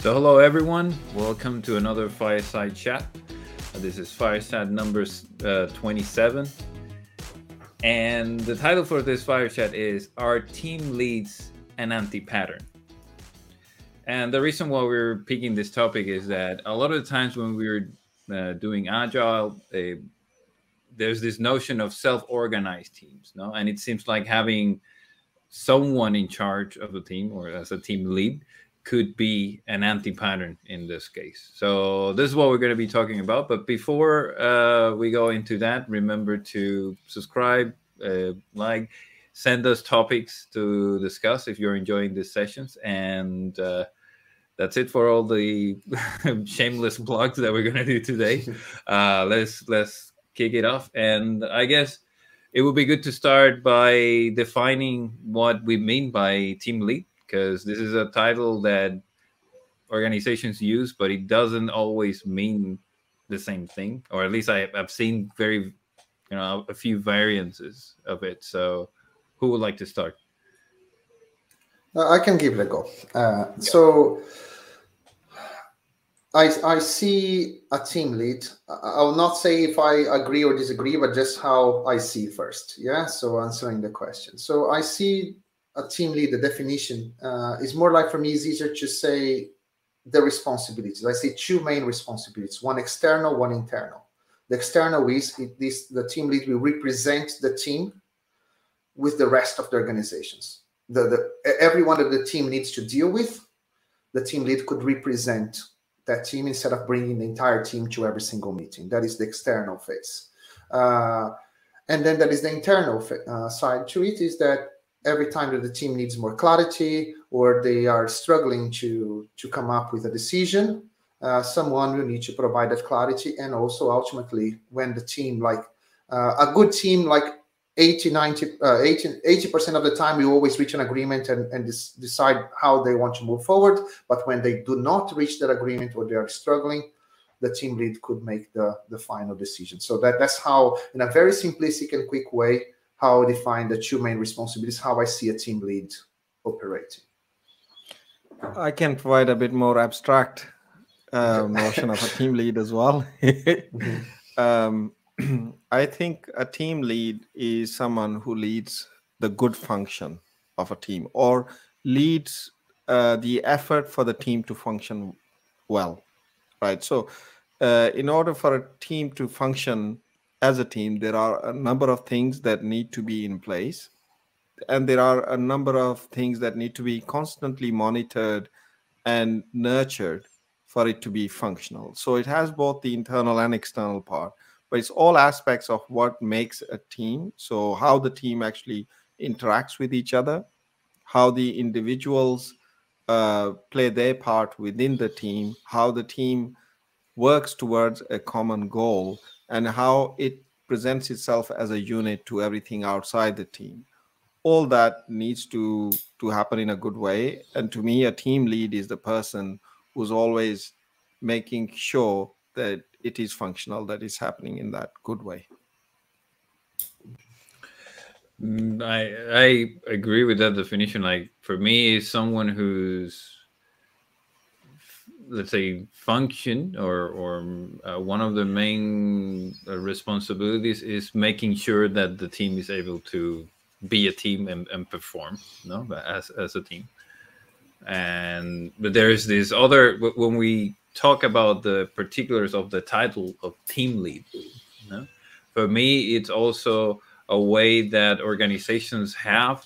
So, hello everyone. Welcome to another Fireside Chat. Uh, this is Fireside number uh, 27. And the title for this Fire Chat is Our Team Leads an Anti Pattern. And the reason why we're picking this topic is that a lot of the times when we're uh, doing Agile, there's this notion of self organized teams, no? And it seems like having someone in charge of the team or as a team lead could be an anti-pattern in this case. So this is what we're going to be talking about. But before uh, we go into that, remember to subscribe, uh, like, send us topics to discuss if you're enjoying these sessions. And uh, that's it for all the shameless plugs that we're going to do today. Uh, let's let's kick it off. And I guess it would be good to start by defining what we mean by team lead because this is a title that organizations use, but it doesn't always mean the same thing, or at least I, have seen very, you know, a few variances of it. So, who would like to start? Uh, I can give it a go. Uh, yeah. So, I, I see a team lead. I will not say if I agree or disagree, but just how I see first. Yeah. So answering the question. So I see a team lead, the definition uh, is more like for me, it's easier to say the responsibilities. I say two main responsibilities, one external, one internal. The external is this, the team lead will represent the team with the rest of the organizations. The, the everyone that the team needs to deal with, the team lead could represent that team instead of bringing the entire team to every single meeting. That is the external face. Uh, and then that is the internal uh, side to it is that every time that the team needs more clarity or they are struggling to to come up with a decision uh, someone will need to provide that clarity. And also ultimately when the team like uh, a good team like 80 90 uh, 80 percent of the time we always reach an agreement and, and decide how they want to move forward. But when they do not reach that agreement or they are struggling the team lead could make the the final decision. So that that's how in a very simplistic and quick way how I define the two main responsibilities, how I see a team lead operating. I can provide a bit more abstract uh, notion of a team lead as well. mm-hmm. um, I think a team lead is someone who leads the good function of a team or leads uh, the effort for the team to function well, right? So, uh, in order for a team to function as a team, there are a number of things that need to be in place. And there are a number of things that need to be constantly monitored and nurtured for it to be functional. So it has both the internal and external part, but it's all aspects of what makes a team. So, how the team actually interacts with each other, how the individuals uh, play their part within the team, how the team works towards a common goal and how it presents itself as a unit to everything outside the team. All that needs to to happen in a good way. And to me a team lead is the person who's always making sure that it is functional that is happening in that good way. Mm, i i agree with that definition. Like for me someone who's let's say function or or uh, one of the main uh, responsibilities is making sure that the team is able to be a team and, and perform no as as a team. And but there's this other when we talk about the particulars of the title of team lead know, for me it's also a way that organizations have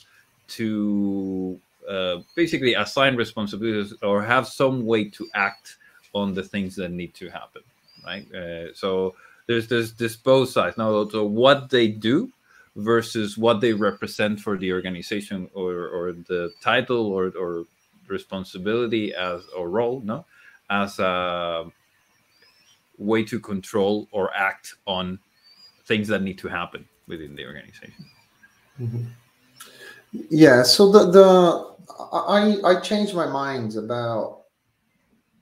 to uh, basically assign responsibilities or have some way to act on the things that need to happen, right? Uh, so there's there's this both sides now. So what they do versus what they represent for the organization or or the title or or responsibility as or role, no, as a way to control or act on things that need to happen within the organization. Mm-hmm. Yeah. So the the I I changed my mind about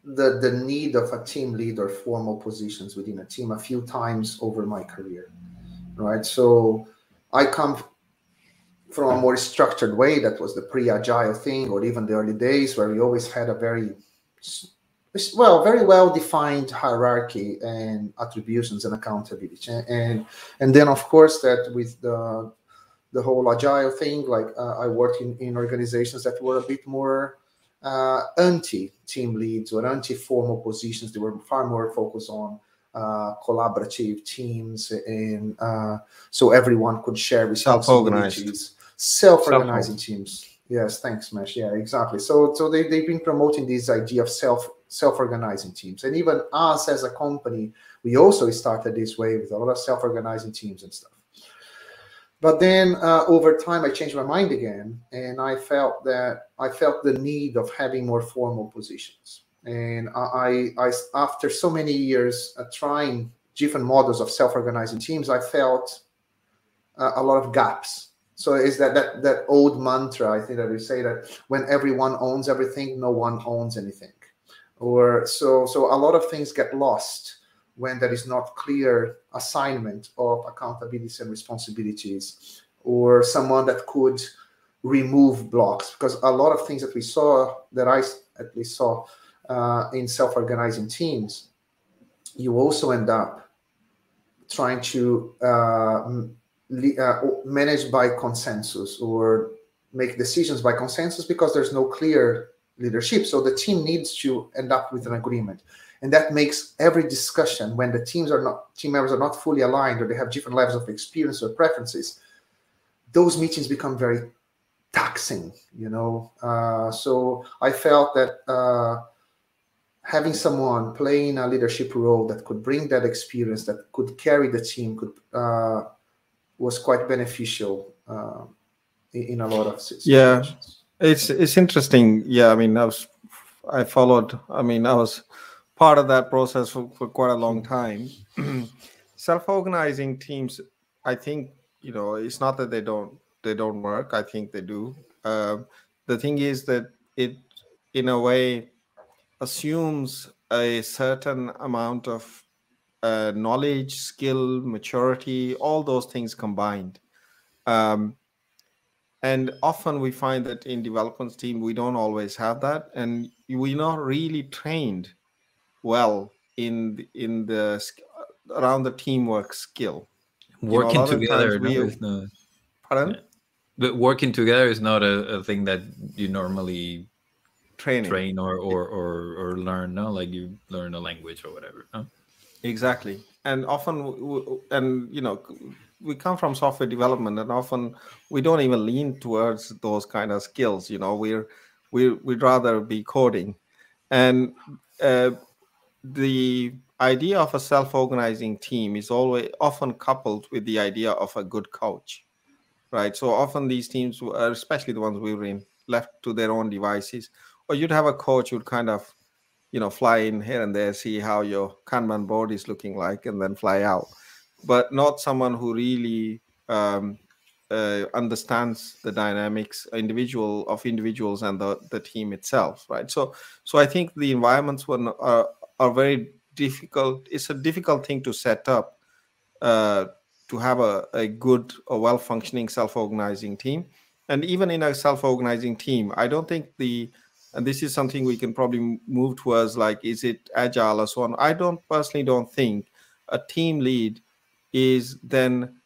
the the need of a team leader formal positions within a team a few times over my career right? So i come from a more structured way. That was the pre-agile thing or even the early days where we always had a very well, very well defined hierarchy and attributions and accountability, and and then of course that with the the whole agile thing, like uh, I worked in, in organizations that were a bit more uh, anti team leads or anti formal positions. They were far more focused on uh, collaborative teams, and uh, so everyone could share responsibilities. Self-organizing teams. Yes, thanks, Mash. Yeah, exactly. So, so they they've been promoting this idea of self self-organizing teams, and even us as a company, we also started this way with a lot of self-organizing teams and stuff. But then uh, over time, I changed my mind again, and I felt that I felt the need of having more formal positions. And I, I after so many years uh, trying different models of self-organizing teams, I felt uh, a lot of gaps so is that that that old mantra? I think that we say that when everyone owns everything, no one owns anything, or so so a lot of things get lost when there is not clear assignment of accountabilities and responsibilities, or someone that could remove blocks because a lot of things that we saw that I at least saw uh, in self-organizing teams, you also end up trying to uh, uh, managed by consensus or make decisions by consensus because there's no clear leadership. So the team needs to end up with an agreement. And that makes every discussion when the teams are not team members are not fully aligned or they have different levels of experience or preferences, those meetings become very taxing, you know. Uh, so I felt that uh, having someone playing a leadership role that could bring that experience, that could carry the team, could uh, was quite beneficial uh, in, a lot of situations. Yeah, it's it's interesting. Yeah, I mean, I was I followed. I mean, I was part of that process for, for quite a long time. Self-organizing teams, I think, you know, it's not that they don't they don't work. I think they do. Uh, the thing is that it, in a way, assumes a certain amount of uh, knowledge, skill, maturity, all those things combined. Um, and often we find that in development team we don't always have that, and we're not really trained well in the, in the around the teamwork skill. Working you know, together no, is not. Pardon? But working together is not a, a thing that you normally train train or, or or or learn. No, like you learn a language or whatever. No? Exactly, and often, and you know, we come from software development, and often we don't even lean towards those kind of skills. You know, we're we we'd rather be coding, and uh, the idea of a self-organizing team is always often coupled with the idea of a good coach, right? So often these teams, especially the ones we were in, left to their own devices, or you'd have a coach who'd kind of you know fly in here and there see how your kanban board is looking like and then fly out. But not someone who really um, uh, understands the dynamics individual of individuals and the, the team itself right? So so i think the environments were are, are very difficult it's a difficult thing to set up uh, to have a, a good a well functioning self-organizing team. And even in a self-organizing team i don't think the and this is something we can probably move towards like is it agile or so on? I don't personally don't think a team lead is then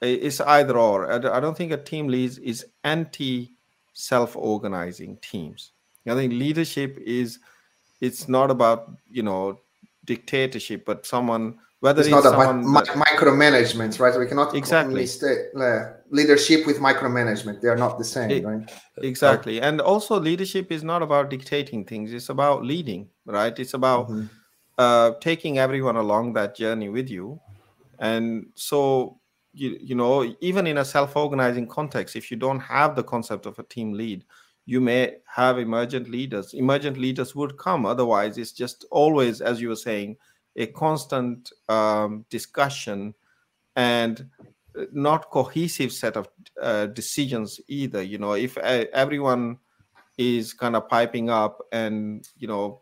it's either or. I don't think a team lead is anti self-organizing teams. I think leadership is it's not about you know dictatorship but someone whether it's, it's not about that, micromanagement, right? We cannot exactly leadership with micromanagement. They are not the same, it, right? Exactly, and also leadership is not about dictating things. It's about leading, right? It's about mm-hmm. uh, taking everyone along that journey with you, and so you you know even in a self-organizing context, if you don't have the concept of a team lead, you may have emergent leaders. Emergent leaders would come. Otherwise, it's just always, as you were saying a constant um, discussion and not cohesive set of uh, decisions either you know if uh, everyone is kind of piping up and you know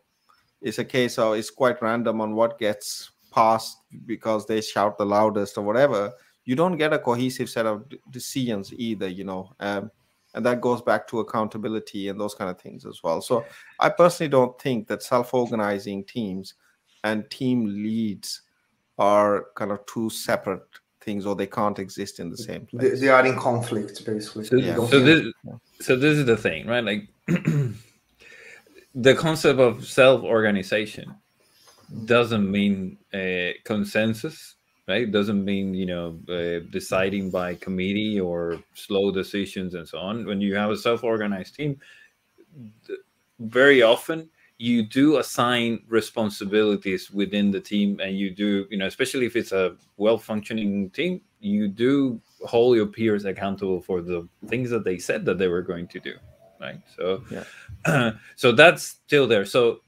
it's a case of it's quite random on what gets passed because they shout the loudest or whatever you don't get a cohesive set of decisions either you know um, and that goes back to accountability and those kind of things as well. So i personally don't think that self-organizing teams and team leads are kind of two separate things or they can't exist in the same place they, they are in conflict basically. So, Yeah. so this so this is the thing right? Like the concept of self-organization doesn't mean a consensus right? Doesn't mean you know uh, deciding by committee or slow decisions and so on. When you have a self-organized team very often you do assign responsibilities within the team and you do you know especially if it's a well-functioning team you do hold your peers accountable for the things that they said that they were going to do right? So Yeah. so that's still there. So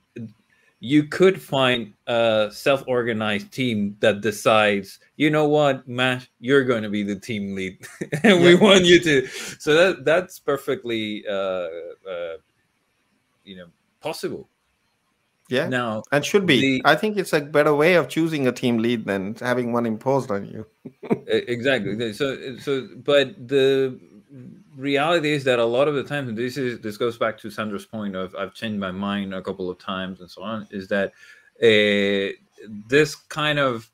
you could find a self-organized team that decides you know what matt you're going to be the team lead. And we want you to so that that's perfectly uh, uh you know possible. Yeah now and should be. the- i think it's a better way of choosing a team lead than having one imposed on you. Exactly. So so but the reality is that a lot of the times, this is this goes back to Sandro's point of i've changed my mind a couple of times and so on is that uh, this kind of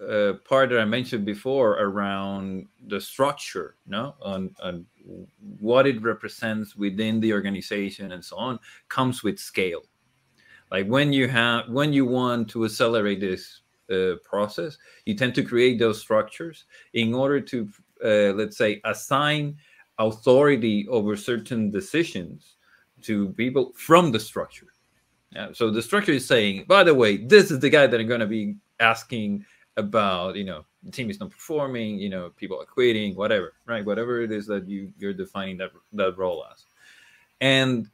uh, part that i mentioned before around the structure no on, on what it represents within the organization and so on comes with scale. Like when you have when you want to accelerate this uh, process you tend to create those structures in order to uh, let's say assign authority over certain decisions to people from the structure. Yeah, so the structure is saying by the way this is the guy that i'm going to be asking about you know the team is not performing you know people are quitting whatever right? Whatever it is that you you're defining that that role as. And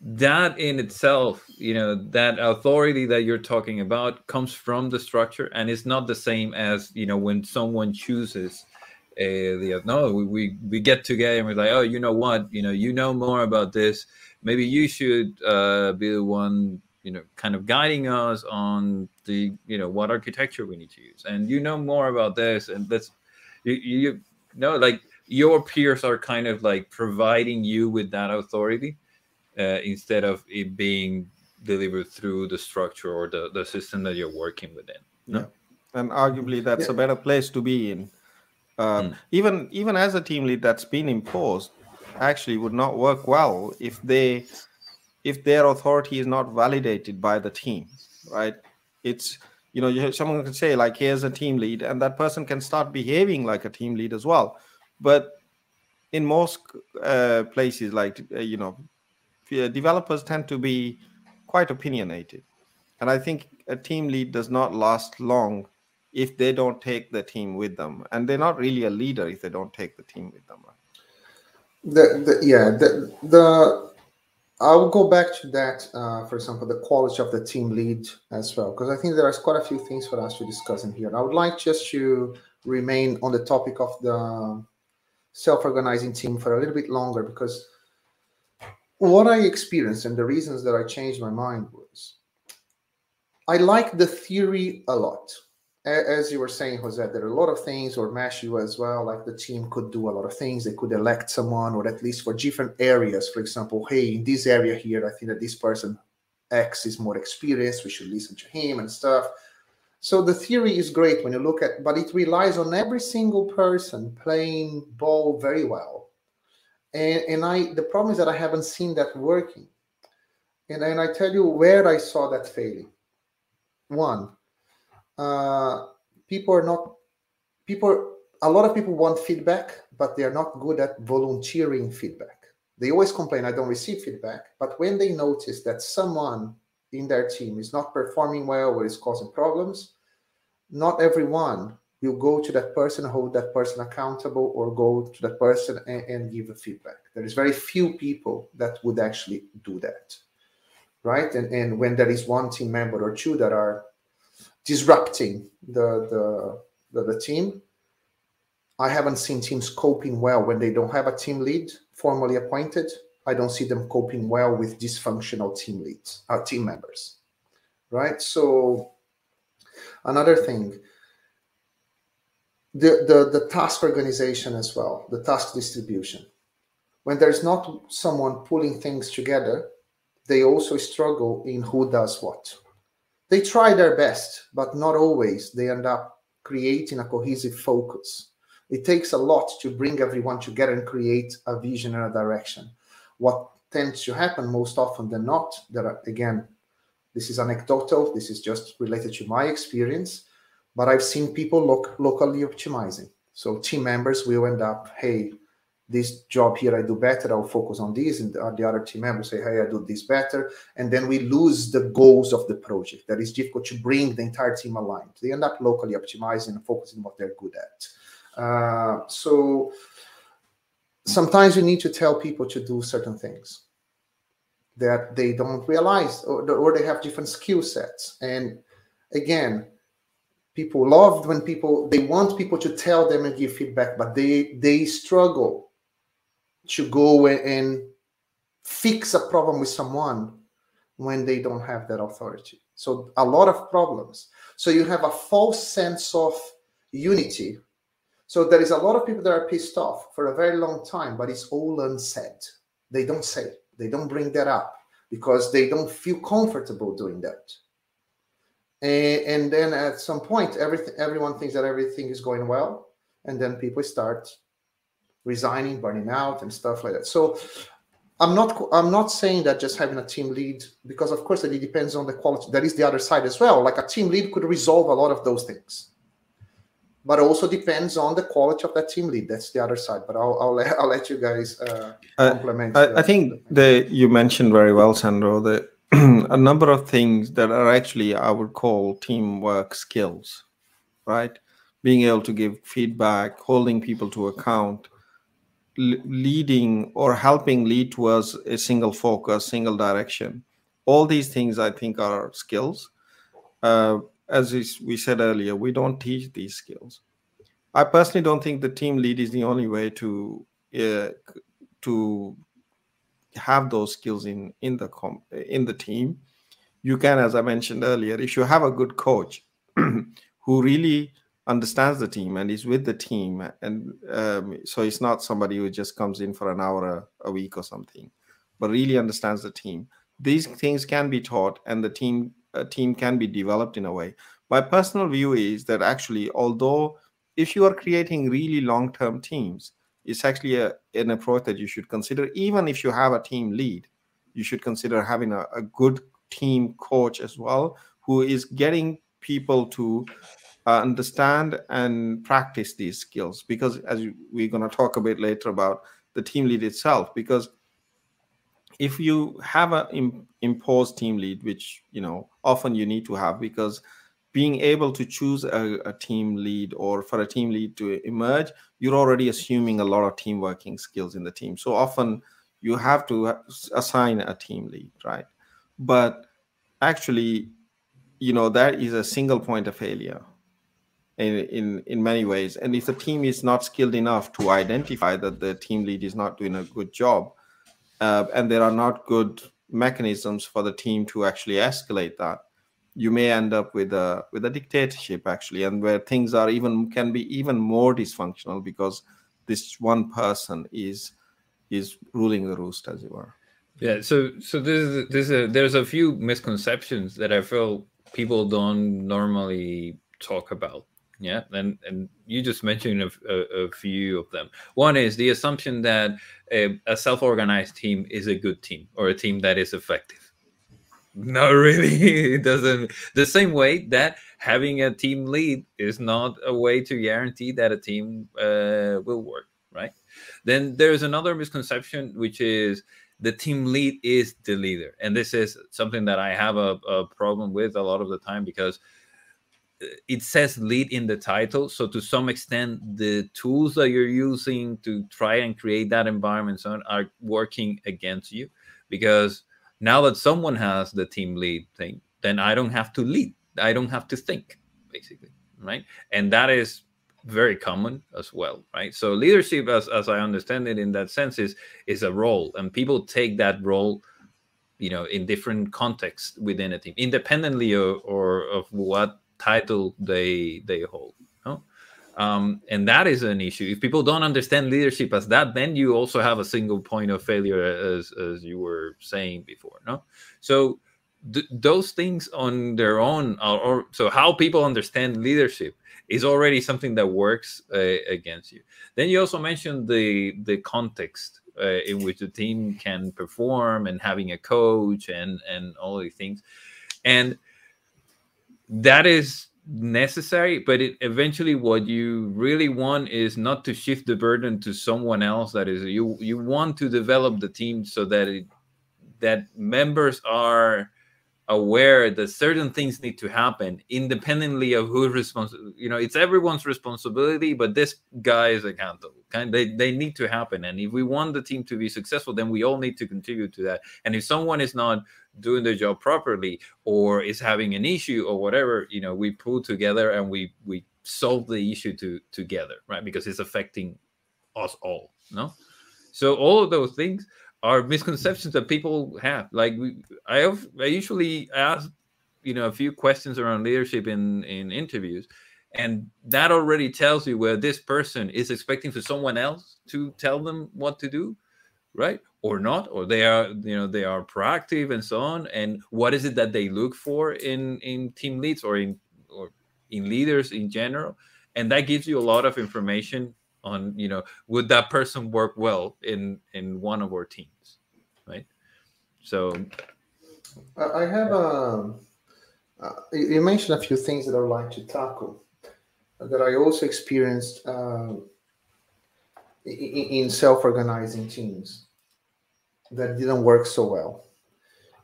that in itself you know that authority that you're talking about comes from the structure and it's not the same as you know when someone chooses uh, the no we, we we get together and we're like oh you know what? You know you know more about this. Maybe you should uh, be the one you know kind of guiding us on the you know what architecture we need to use. And you know more about this and let's you, you know like your peers are kind of like providing you with that authority uh, instead of it being delivered through the structure or the, the system that you're working within no? And arguably that's Yeah. a better place to be in Mm. even even as a team lead that's been imposed actually would not work well if they if their authority is not validated by the team right? It's you know you, someone can say like here's a team lead and that person can start behaving like a team lead as well. But in most uh, places like uh, you know uh, developers tend to be quite opinionated. And i think a team lead does not last long if they don't take the team with them and they're not really a leader if they don't take the team with them right? the, the yeah the the I'll go back to that. Uh, for example, the quality of the team lead as well, because I think there is quite a few things for us to discuss in here. And I would like just to remain on the topic of the self-organizing team for a little bit longer, because what I experienced and the reasons that I changed my mind was I like the theory a lot as you were saying, Jose, there are a lot of things, or Mash you as well, like the team could do a lot of things. They could elect someone, or at least for different areas. For example, hey, in this area here, I think that this person X is more experienced. We should listen to him and stuff. So the theory is great when you look at, but it relies on every single person playing ball very well. And and I the problem is that I haven't seen that working. And and I tell you where I saw that failing. One, uh, people are not people a lot of people want feedback but they are not good at volunteering feedback. They always complain i don't receive feedback. But when they notice that someone in their team is not performing well or is causing problems not everyone will go to that person hold that person accountable or go to that person and, and give a feedback. There is very few people that would actually do that right? And, and when there is one team member or two that are disrupting the, the the the team. I haven't seen teams coping well when they don't have a team lead formally appointed. I don't see them coping well with dysfunctional team leads, uh, team members, right? So another thing, the, the the task organization as well, the task distribution. when there's not someone pulling things together, they also struggle in who does what. They try their best, but not always. They end up creating a cohesive focus. It takes a lot to bring everyone together and create a vision and a direction. What tends to happen most often than not, are, again, this is anecdotal, this is just related to my experience, but I've seen people look locally optimizing. So team members will end up, hey, this job here I do better, I'll focus on this, and the other team members say, hey, I do this better. And then we lose the goals of the project. That is difficult to bring the entire team aligned. They end up locally optimizing and focusing on what they're good at. Uh, so sometimes you need to tell people to do certain things that they don't realize or, or they have different skill sets. And again, people love when people they want people to tell them and give feedback, but they they struggle to go and fix a problem with someone when they don't have that authority. So a lot of problems. So you have a false sense of unity. So there is a lot of people that are pissed off for a very long time, but it's all unsaid. They don't say, they don't bring that up because they don't feel comfortable doing that. And, and then at some point, everything everyone thinks that everything is going well, and then people start resigning, burning out, and stuff like that. So I'm not I'm not saying that just having a team lead because of course it depends on the quality. That is the other side as well. Like a team lead could resolve a lot of those things, but also depends on the quality of that team lead. That's the other side. But I'll I'll let, I'll let you guys uh, complement. I, I, think the you mentioned very well, Sandro, that a number of things that are actually I would call teamwork skills, right? Being able to give feedback, holding people to account leading or helping lead towards a single focus, single direction. All these things I think are skills. Uh, as we said earlier, we don't teach these skills. I personally don't think the team lead is the only way to uh, to have those skills in in the com- in the team. You can, as I mentioned earlier, if you have a good coach who really understands the team and is with the team and um, so it's not somebody who just comes in for an hour a, a, week or something but really understands the team. These things can be taught and the team team can be developed in a way. My personal view is that actually although if you are creating really long-term teams it's actually a, an approach that you should consider. Even if you have a team lead you should consider having a, a good team coach as well who is getting people to uh, understand and practice these skills. Because as we're going to talk a bit later about the team lead itself because if you have an imposed team lead which you know often you need to have because being able to choose a, a, team lead or for a team lead to emerge you're already assuming a lot of team working skills in the team. So often you have to assign a team lead right? But actually you know that is a single point of failure in, in in many ways. And if the team is not skilled enough to identify that the team lead is not doing a good job uh, and there are not good mechanisms for the team to actually escalate that you may end up with a with a dictatorship actually and where things are even can be even more dysfunctional because this one person is is ruling the roost as it were. Yeah so so this is a, there's a few misconceptions that i feel people don't normally talk about yeah, and and you just mentioned a, a, a, few of them. One is the assumption that a, a self-organized team is a good team or a team that is effective. Not really. It doesn't. The same way that having a team lead is not a way to guarantee that a team uh, will work. Right. Then there's another misconception, which is the team lead is the leader, and this is something that I have a, a problem with a lot of the time because it says lead in the title so to some extent the tools that you're using to try and create that environment so are working against you because now that someone has the team lead thing then i don't have to lead i don't have to think basically right? And that is very common as well right? So leadership as, as i understand it in that sense is is a role and people take that role you know in different contexts within a team independently or, or of what title they they hold. No? um, and that is an issue if people don't understand leadership as that then you also have a single point of failure as as you were saying before no so th- those things on their own are, or so how people understand leadership is already something that works uh, against you then you also mentioned the the context uh, in which the team can perform and having a coach and and all these things and that is necessary but it eventually what you really want is not to shift the burden to someone else. That is you you want to develop the team so that it that members are aware that certain things need to happen independently of who's responsible you know it's everyone's responsibility but this guy is accountable kind they, they need to happen. And if we want the team to be successful then we all need to contribute to that. And if someone is not doing their job properly or is having an issue or whatever you know we pull together and we we solve the issue to together right? Because it's affecting us all no? So all of those things are misconceptions that people have. Like we, I have, I usually ask, you know, a few questions around leadership in in interviews, and that already tells you where this person is expecting for someone else to tell them what to do, right, or not, or they are, you know, they are proactive and so on. And what is it that they look for in in team leads or in or in leaders in general? And that gives you a lot of information on you know would that person work well in in one of our teams right so i have a um, uh, you mentioned a few things that i would like to tackle that i also experienced uh, in, in self-organizing teams that didn't work so well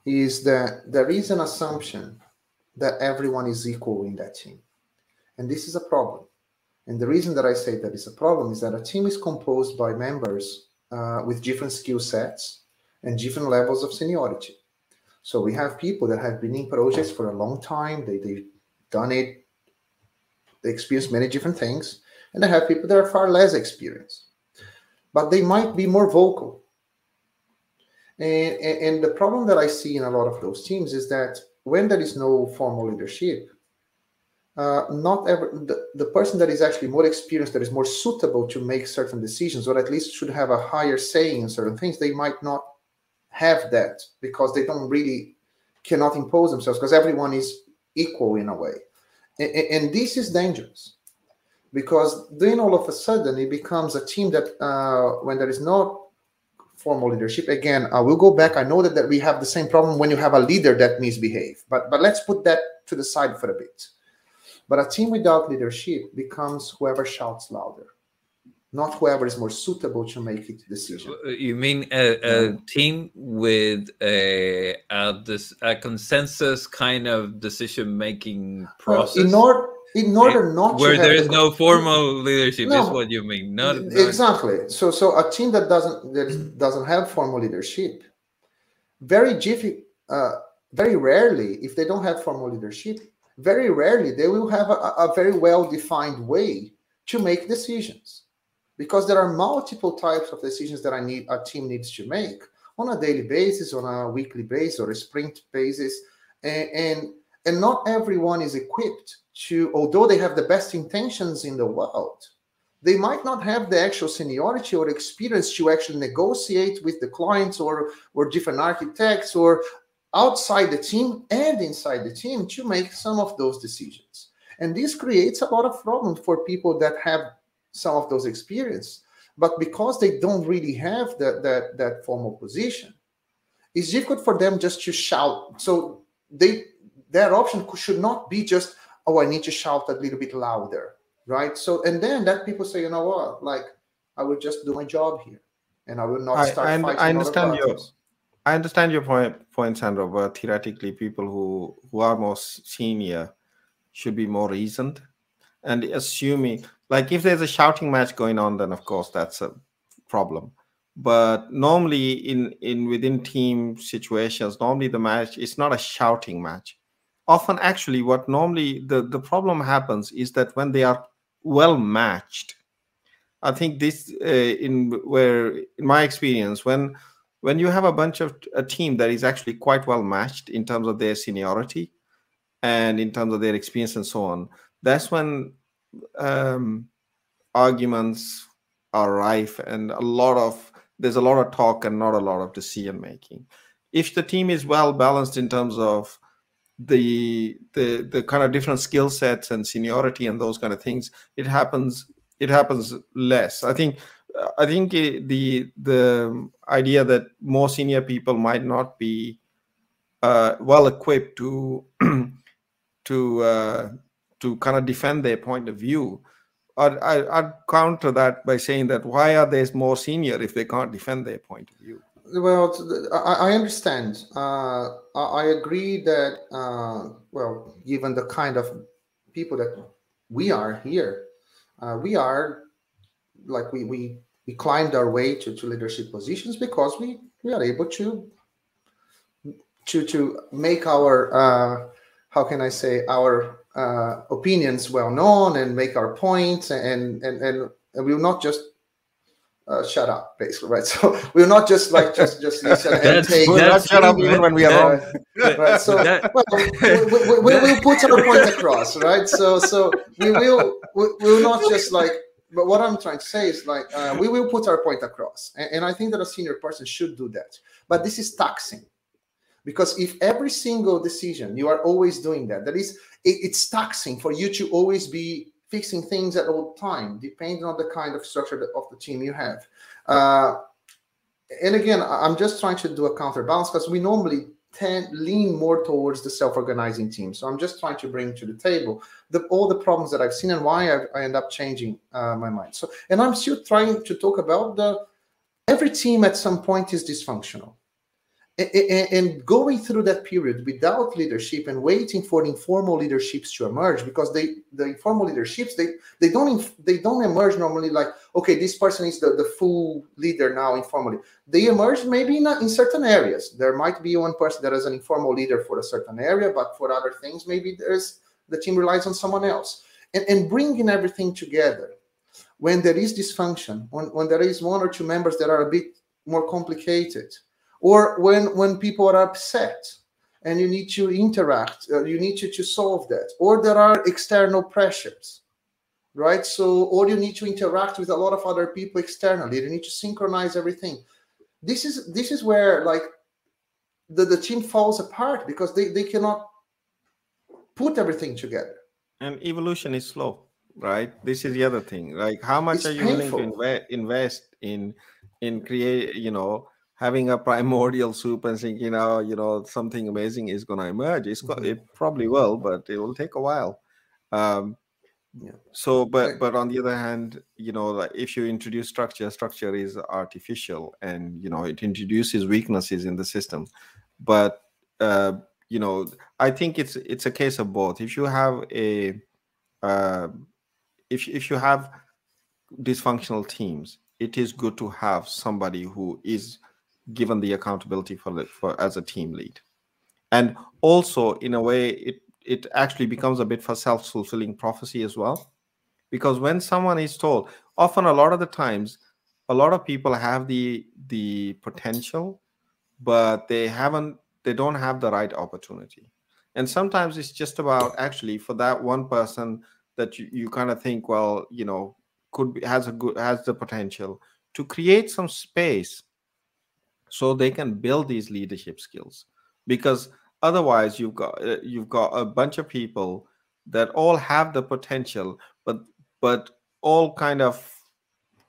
is that there is an assumption that everyone is equal in that team and this is a problem and the reason that I say that is a problem is that a team is composed by members uh, with different skill sets and different levels of seniority. So we have people that have been in projects for a long time, they, they've done it, they experience many different things, and I have people that are far less experienced. But they might be more vocal. And, and the problem that I see in a lot of those teams is that when there is no formal leadership, uh, not ever the, the person that is actually more experienced that is more suitable to make certain decisions or at least should have a higher say in certain things they might not have that because they don't really cannot impose themselves because everyone is equal in a way. And, and, this is dangerous because then all of a sudden it becomes a team that uh, when there is no formal leadership. Again i will go back. I know that, that we have the same problem when you have a leader that misbehave. But but let's put that to the side for a bit. But a team without leadership becomes whoever shouts louder, not whoever is more suitable to make it decision. Uh, you mean a, a team with a, a, a, consensus kind of decision making process? Well, in, order, in order not where there is no formal leadership no, is what you mean not, not, exactly. So so a team that doesn't that doesn't have formal leadership very jiffy uh, very rarely if they don't have formal leadership very rarely they will have a, a very well defined way to make decisions. Because there are multiple types of decisions that I need a team needs to make on a daily basis, on a weekly basis, or a sprint basis, and, and and not everyone is equipped to, although they have the best intentions in the world, they might not have the actual seniority or experience to actually negotiate with the clients or or different architects or outside the team and inside the team to make some of those decisions. And this creates a lot of problems for people that have some of those experience, but because they don't really have that that that formal position, it's difficult for them just to shout. So they their option should not be just, oh, I need to shout a little bit louder, right? So and then that people say, you know what, like I will just do my job here, and I will not start. I, I, I understand your I understand your point, point, Sandro. But theoretically, people who who are more senior should be more reasoned. And assuming, like, if there's a shouting match going on, then of course that's a problem. But normally, in in within team situations, normally the match it's not a shouting match. Often, actually, what normally the the problem happens is that when they are well matched, I think this uh, in where in my experience when when you have a bunch of a team that is actually quite well matched in terms of their seniority and in terms of their experience and so on that's when um, arguments are rife and a lot of there's a lot of talk and not a lot of decision making if the team is well balanced in terms of the the the kind of different skill sets and seniority and those kind of things it happens it happens less. I think i think the the idea that more senior people might not be uh, well equipped to to uh, to kind of defend their point of view I'd, I'd counter that by saying that why are they more senior if they can't defend their point of view well, I, understand. Uh, I agree that, uh, well, given the kind of people that we are here, uh, we are like we, we we climbed our way to, to leadership positions because we, we are able to to to make our uh, how can I say our uh, opinions well known and make our points and and and, and we will not just uh, shut up, basically, right? So we're not just like just just listen and take. We're not shut up even when we are wrong. Right. So well, we, we, we, will put our point across, right? So so we will we, will not just like. But what I'm trying to say is like uh, we will put our point across, and, and I think that a senior person should do that. But this is taxing because if every single decision you are always doing that that is it, it's taxing for you to always be fixing things at all time, depending on the kind of structure of the team you have. Uh, and again, I'm just trying to do a counterbalance because we normally tend lean more towards the self-organizing team. So I'm just trying to bring to the table the, all the problems that I've seen and why I've, i end up changing uh, my mind. So, and I'm still trying to talk about the every team at some point is dysfunctional and going through that period without leadership and waiting for informal leaderships to emerge because they the informal leaderships they they don't they don't emerge normally like okay this person is the, the full leader now informally. They emerge maybe in, in certain areas. There might be one person that is an informal leader for a certain area but for other things maybe there's the team relies on someone else. And, and bringing everything together when there is dysfunction when, when there is one or two members that are a bit more complicated or when when people are upset and you need to interact uh, you need to, to solve that. Or there are external pressures right? So or you need to interact with a lot of other people externally. You need to synchronize everything. This is this is where like the, the team falls apart because they, they cannot put everything together. And evolution is slow right? This is the other thing. Like how much it's are you painful. willing to inve- invest in in create you know having a primordial soup and thinking, oh, you know, something amazing is going to emerge. It's mm-hmm. it probably will, but it will take a while. Um, yeah. So, but but on the other hand, you know, like if you introduce structure, structure is artificial, and you know it introduces weaknesses in the system. But uh, you know, I think it's it's a case of both. If you have a uh, if if you have dysfunctional teams, it is good to have somebody who is given the accountability for the, for as a team lead. And also in a way it it actually becomes a bit for self-fulfilling prophecy as well. Because when someone is told often a lot of the times a lot of people have the the potential but they haven't they don't have the right opportunity. And sometimes it's just about actually for that one person that you, you kind of think well you know could be has a good has the potential to create some space so they can build these leadership skills. Because otherwise you've got uh, you've got a bunch of people that all have the potential but but all kind of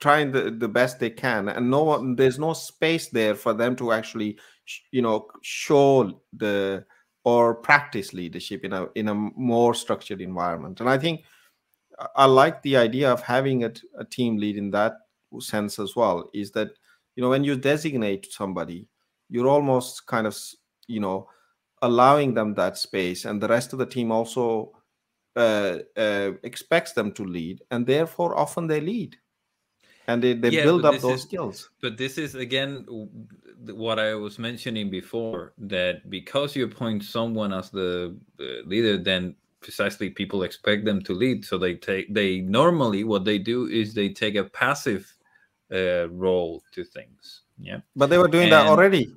trying the, the best they can and no one there's no space there for them to actually you know show the or practice leadership in a in a more structured environment. And i think i like the idea of having a, a team lead in that sense as well is that you know when you designate somebody you're almost kind of you know allowing them that space and the rest of the team also uh, uh, expects them to lead and therefore often they lead. And they, they yeah, build up those is, skills. but this is again what i was mentioning before that because you appoint someone as the leader then precisely people expect them to lead. So they take they normally what they do is they take a passive uh, role to things. Yeah, but they were doing and, that already.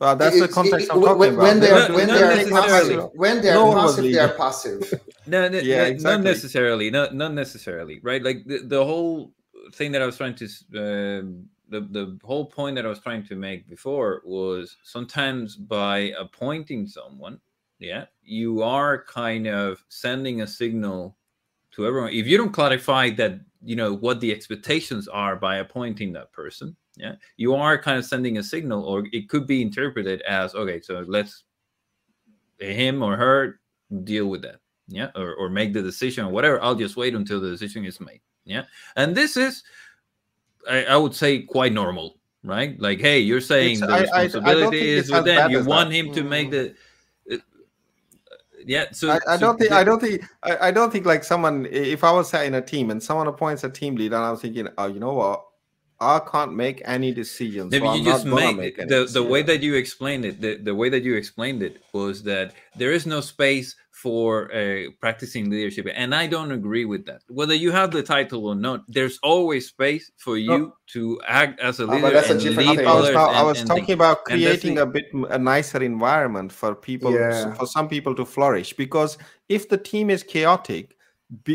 Uh, that's the context I'm talking when, about. when they Not- are when not they are necessarily. passive, when they No are one was passive, they are leading. passive. No, no, Yeah, no, exactly. not necessarily. Not not necessarily. Right? Like the, the whole thing that I was trying to s- um the the whole point that I was trying to make before was sometimes by appointing someone, yeah, you are kind of sending a signal to everyone. If you don't clarify that, you know what the expectations are by appointing that person, yeah, you are kind of sending a signal, or it could be interpreted as okay, so let's him or her deal with that yeah or, or make the decision or whatever. I'll just wait until the decision is made yeah. And this is i, I would say quite normal right? Like hey you're saying It's- the I- I- I responsibility is with them. you want that. him to make mm. the yeah so I, I so don't think the- I don't think I, I don't think like someone if I was in a team and someone appoints a team leader and I was thinking, oh, you know what, I can't make any decisions. Maybe so you I'm just not gonna make, make any the, the way that you explained it the, the way that you explained it was that there is no space for uh, practicing leadership and i don't agree with that whether you have the title or not there's always space for you to act as a but leader that's a and different lead thing. I was, others now- I was and talking things. about creating a bit a nicer environment for people, Yeah. for some people to flourish. Because if the team is chaotic, be,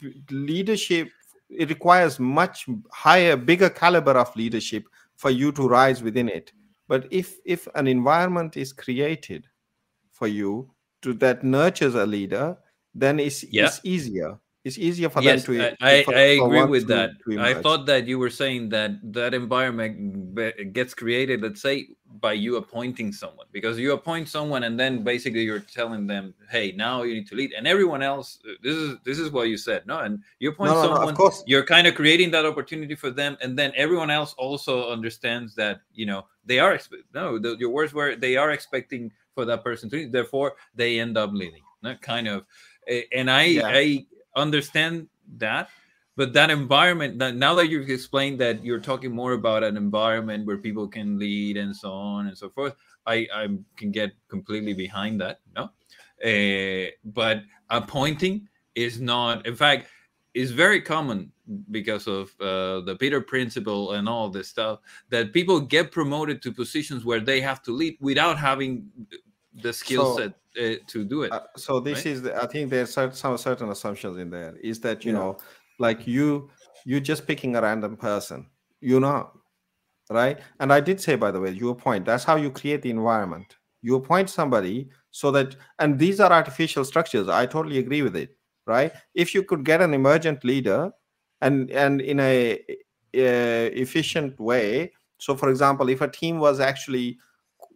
be- leadership it requires much higher, bigger caliber of leadership for you to rise within it. But if if an environment is created for you to that nurtures a leader, then it's Yeah. it's easier. It's easier for yes, them to. I, I, for- I agree with to- that. to I thought that you were saying that that environment gets created, let's say, by you appointing someone, because you appoint someone and then basically you're telling them, "Hey, now you need to lead," and everyone else. uh, This is this is what you said, no? And you appoint No, no, no, of course. you're kind of creating that opportunity for them, and then everyone else also understands that you know they are no. The, your words were they are expecting for that person to lead, therefore they end up leading. That kind of, eh, and I Yeah. I understand that but that environment that now that you've explained that you're talking more about an environment where people can lead and so on and so forth i i can get completely behind that no? Uh, but appointing is not in fact is very common because of uh, the peter principle and all this stuff that people get promoted to positions where they have to lead without having the skill So- set uh, to do it Uh, so this right? is the, i think there's some certain assumptions in there is that you Yeah. know like you you're just picking a random person you're not right and i did say by the way you appoint that's how you create the environment you appoint somebody so that and these are artificial structures i totally agree with it right if you could get an emergent leader and and in a, uh efficient way so for example if a team was actually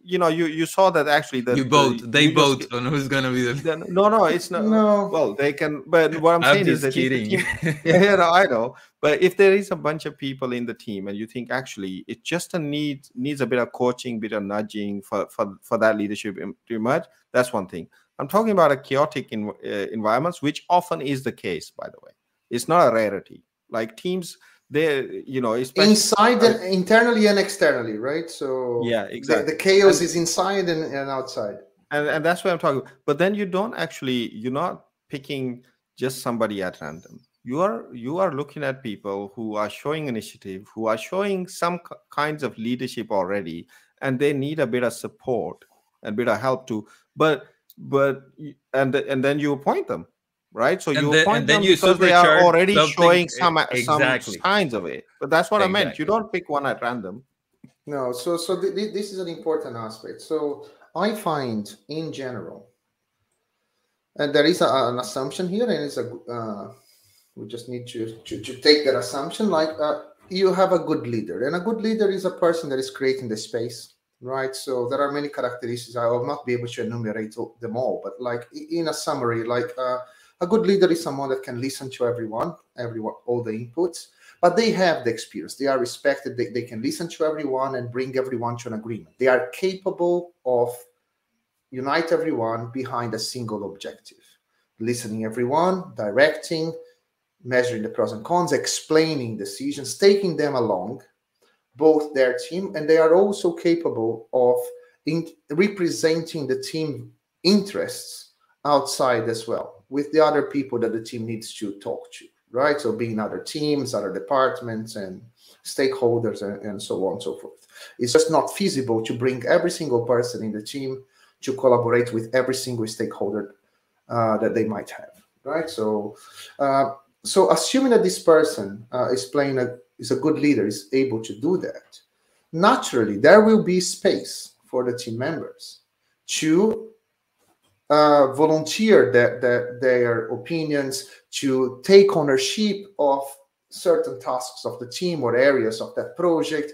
you know you you saw that actually the you the vote they both vote on who's gonna be the then- no no it's not No. well they can but what i'm, I'm saying is that if the kidding. team- yeah, yeah, no, I know. But if there is a bunch of people in the team and you think actually it just a need needs a bit of coaching, bit of nudging for for, for that leadership im- to emerge, that's one thing. I'm talking about a chaotic in, uh, environments, which often is the case, by the way. It's not a rarity. Like teams, they you know, inside and internally and externally, right? So Yeah, exactly. The, chaos And- is inside and, and outside. and, and that's what I'm talking. about. But then you don't actually you're not picking just somebody at random. You are you are looking at people who are showing initiative, who are showing some kinds of leadership already, and they need a bit of support and bit of help too. But but and and then you appoint them, right? So And you then- appoint them you because they are already showing some e- some signs of it. But that's what I meant. You don't pick one at random. No, so so th- th- this is an important aspect. So I find in general, and there is a, an assumption here, and it's a uh, we just need to, to to take that assumption. Like uh, you have a good leader, and a good leader is a person that is creating the space, right? So there are many characteristics. I will not be able to enumerate them all, but like in a summary, like uh, a good leader is someone that can listen to everyone, everyone, all the inputs but they have the experience. They are respected. They, they can listen to everyone and bring everyone to an agreement. They are capable of unite everyone behind a single objective. Listening everyone directing measuring the pros and cons explaining decisions taking them along both their team and they are also capable of in, representing the team interests outside as well with the other people that the team needs to talk to right? So being other teams, other departments, and stakeholders and, and so on and so forth. It's just not feasible to bring every single person in the team to collaborate with every single stakeholder uh, that they might have, right? So, uh, so assuming that this person uh, is playing a is a good leader, is able to do that, naturally there will be space for the team members to uh, volunteer their, their, their opinions, to take ownership of certain tasks of the team or areas of that project,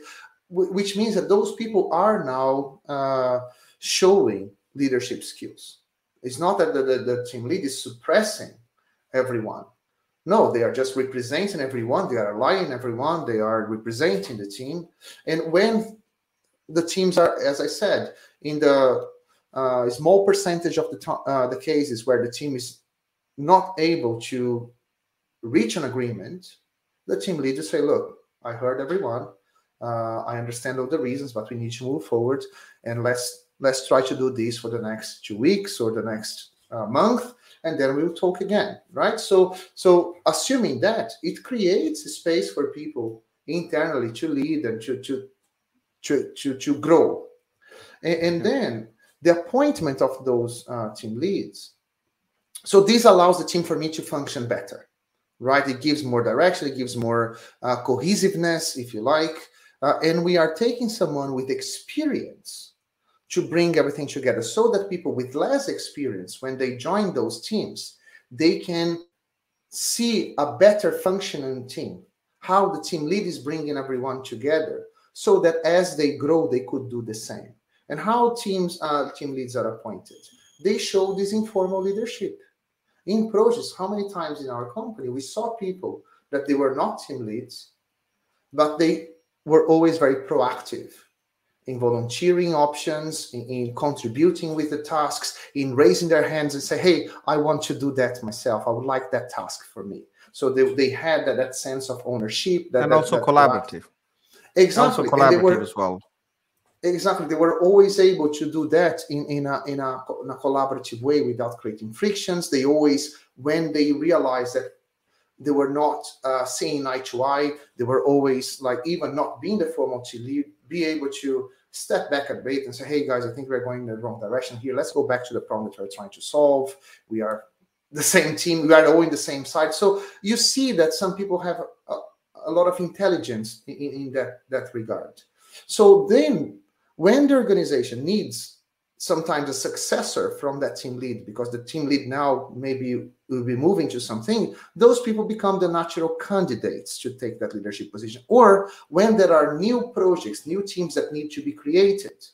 which means that those people are now uh, showing leadership skills. It's not that the, the, the, team lead is suppressing everyone. No, they are just representing everyone. They are aligning everyone. They are representing the team. And when the teams are, as I said, in the uh, small percentage of the, uh, the cases where the team is not able to reach an agreement, the team leaders say, look, I heard everyone. Uh, I understand all the reasons, but we need to move forward and let's let's try to do this for the next two weeks or the next uh, month, and then we'll talk again, right? So so assuming that it creates a space for people internally to lead and to to to to, to grow, and, and then the appointment of those uh, team leads. So this allows the team for me to function better right? It gives more direction, it gives more uh, cohesiveness, if you like. Uh, and we are taking someone with experience to bring everything together so that people with less experience, when they join those teams, they can see a better functioning team, how the team lead is bringing everyone together so that as they grow, they could do the same. And how teams, uh, team leads are appointed. They show this informal leadership in projects, how many times in our company we saw people that they were not team leads, but they were always very proactive in volunteering options, in, in, contributing with the tasks, in raising their hands and say, hey, I want to do that myself. I would like that task for me. So they, they had that, that sense of ownership. That, and that, also collaborative. Exactly. Also collaborative were, as well. Exactly. They were always able to do that in, in, a, in, a, in a collaborative way without creating frictions. They always, when they realized that they were not uh, seeing eye to eye, they were always like, even not being the formal to lead, be able to step back a bit and say, hey guys, I think we're going in the wrong direction here. Let's go back to the problem that we're trying to solve. We are the same team, we are all in the same side. So you see that some people have a, a lot of intelligence in, in that, that regard. So then when the organization needs sometimes a successor from that team lead because the team lead now maybe will be moving to something those people become the natural candidates to take that leadership position. Or when there are new projects new teams that need to be created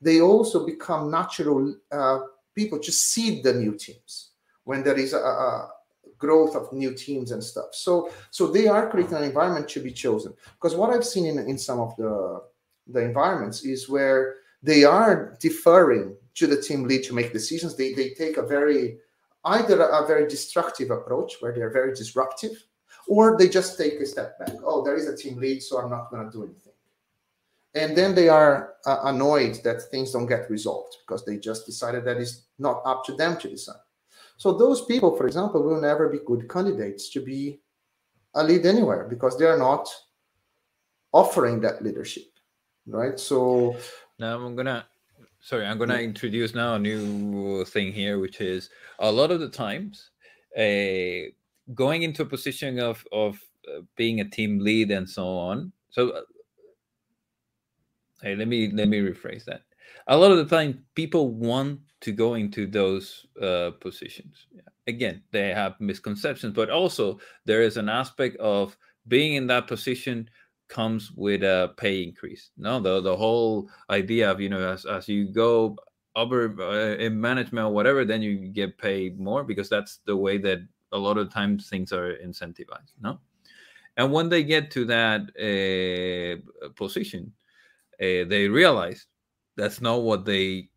they also become natural uh, people to seed the new teams when there is a, a growth of new teams and stuff. So so they are creating an environment to be chosen. Because what i've seen in, in some of the the environments is where they are deferring to the team lead to make decisions. They, they take a very, either a very destructive approach where they're very disruptive, or they just take a step back. Oh, there is a team lead, so I'm not going to do anything. And then they are uh, annoyed that things don't get resolved because they just decided that it's not up to them to decide. So those people, for example, will never be good candidates to be a lead anywhere because they are not offering that leadership right? So now I'm gonna sorry, I'm gonna introduce now a new thing here, which is a lot of the times, uh, going into a position of of uh, being a team lead and so on. So, uh, hey, let me let me rephrase that. A lot of the time, people want to go into those uh, positions. Again, they have misconceptions, but also there is an aspect of being in that position comes with a pay increase. No, the the whole idea of you know as as you go upper uh, in management or whatever, then you get paid more because that's the way that a lot of times things are incentivized. No, and when they get to that uh, position, uh, they realize that's not what they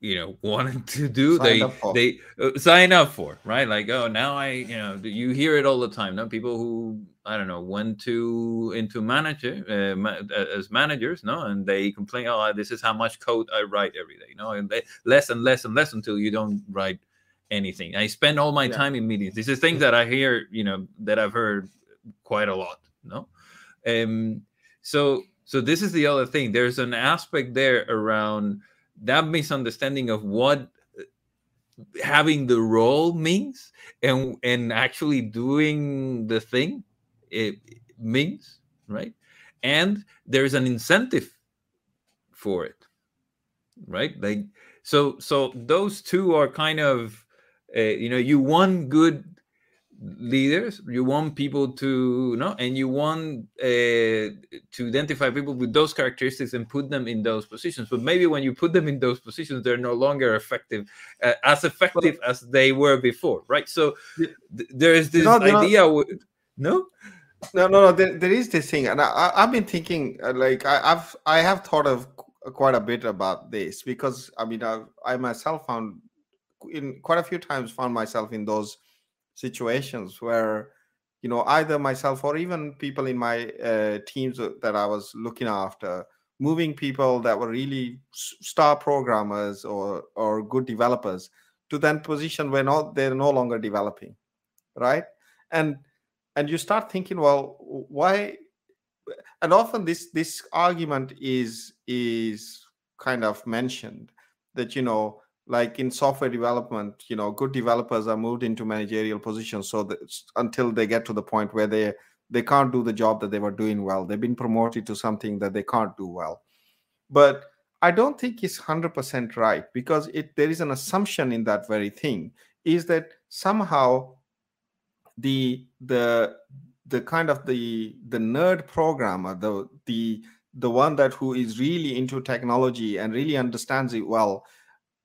you know wanted to do sign they they uh, sign up for right? Like oh now i you know you hear it all the time now people who i don't know went to into manager uh, ma- as managers no? And they complain oh this is how much code i write every day you know and they, less and less and less until you don't write anything. I spend all my yeah. time in meetings. This is things that i hear you know that i've heard quite a lot no? Um, so so this is the other thing. There's an aspect there around that misunderstanding of what having the role means and and actually doing the thing it means right? And there's an incentive for it right? Like so so those two are kind of uh, you know you want good leaders. You want people to you know and you want uh, to identify people with those characteristics and put them in those positions. But maybe when you put them in those positions they're no longer effective uh, as effective but, as they were before right? So th- there is this idea not, no? No no no there, there is this thing and I, have been thinking uh, like I, have i have thought of quite a bit about this because i mean I've, i myself found in quite a few times found myself in those situations where you know either myself or even people in my uh, teams that i was looking after moving people that were really star programmers or or good developers to then position where not they're no longer developing right? And and you start thinking well why and often this this argument is is kind of mentioned that you know like in software development you know good developers are moved into managerial positions so that until they get to the point where they they can't do the job that they were doing well. They've been promoted to something that they can't do well. But i don't think it's 100% right because it there is an assumption in that very thing is that somehow the the the kind of the the nerd programmer the the the one that who is really into technology and really understands it well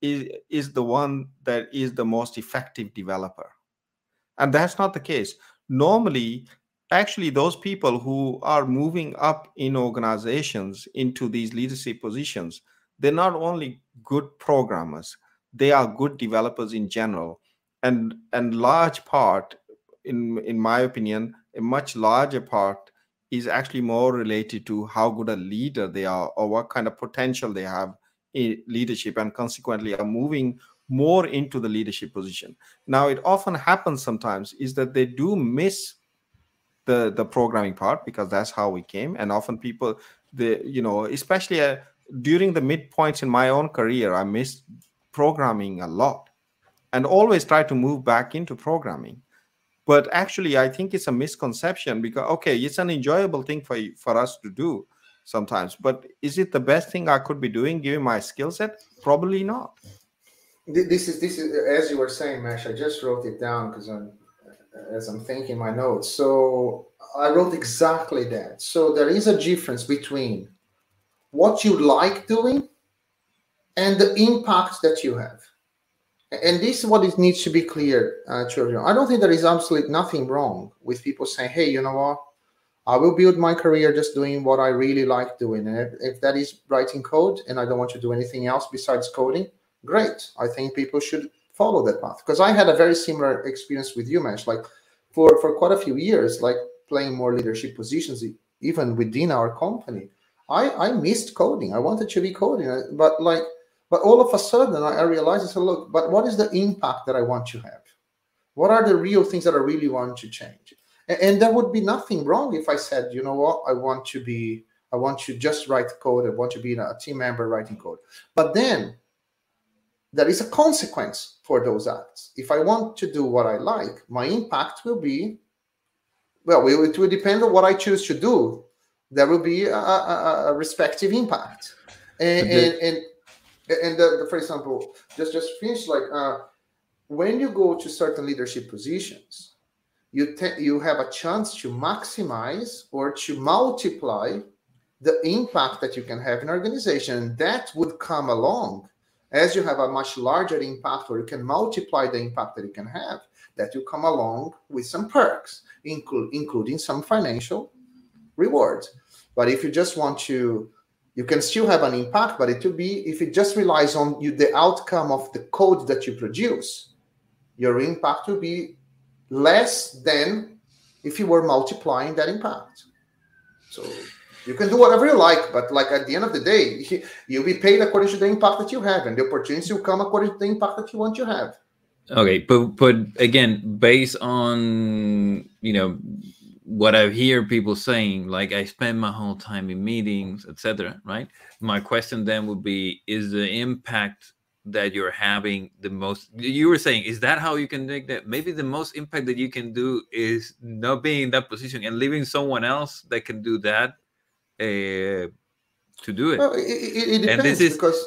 is, is the one that is the most effective developer. And that's not the case. Normally, actually, those people who are moving up in organizations into these leadership positions, they're not only good programmers, they are good developers in general. And and large part, in in my opinion, a much larger part is actually more related to how good a leader they are or what kind of potential they have leadership and consequently are moving more into the leadership position. Now it often happens sometimes is that they do miss the the programming part because that's how we came. And often people the you know especially uh, during the midpoints in my own career i missed programming a lot and always try to move back into programming. But actually i think it's a misconception because okay it's an enjoyable thing for for us to do sometimes. But is it the best thing I could be doing given my skill set? Probably not. This is this is as you were saying, Mash. I just wrote it down because I'm as I'm thinking my notes. So I wrote exactly that. So there is a difference between what you like doing and the impact that you have. And this is what it needs to be clear uh, everyone. I don't think there is absolutely nothing wrong with people saying, "Hey, you know what? I will build my career just doing what I really like doing. And if, if, that is writing code and I don't want to do anything else besides coding, great. I think people should follow that path. Because I had a very similar experience with you, Mash. Like for, for quite a few years, like playing more leadership positions, even within our company, I, I missed coding. I wanted to be coding. Uh, but like, but all of a sudden I, I realized I said, look, but what is the impact that I want to have? What are the real things that I really want to change? And there would be nothing wrong if i said you know what? I want to be i want to just write code. I want to be a team member writing code. But then there is a consequence for those acts. If i want to do what i like my impact will be well it will depend on what i choose to do. There will be a, a, a respective impact. And and and, and the, for example just just finish like uh, when you go to certain leadership positions you, you have a chance to maximize or to multiply the impact that you can have in an organization. That would come along as you have a much larger impact or you can multiply the impact that you can have. That you come along with some perks, include, including some financial rewards. But if you just want to, you can still have an impact, but it will be if it just relies on you, the outcome of the code that you produce, your impact will be less than if you were multiplying that impact. So you can do whatever you like, but like at the end of the day, you'll be paid according to the impact that you have, and the opportunities will come according to the impact that you want to have. Okay, but but again, based on you know what I hear people saying, like I spend my whole time in meetings, etc. Right? My question then would be: Is the impact that you're having the most? You were saying, is that how you can make that? Maybe the most impact that you can do is not being in that position and leaving someone else that can do that uh, to do it. Well, it, it, it depends this is- because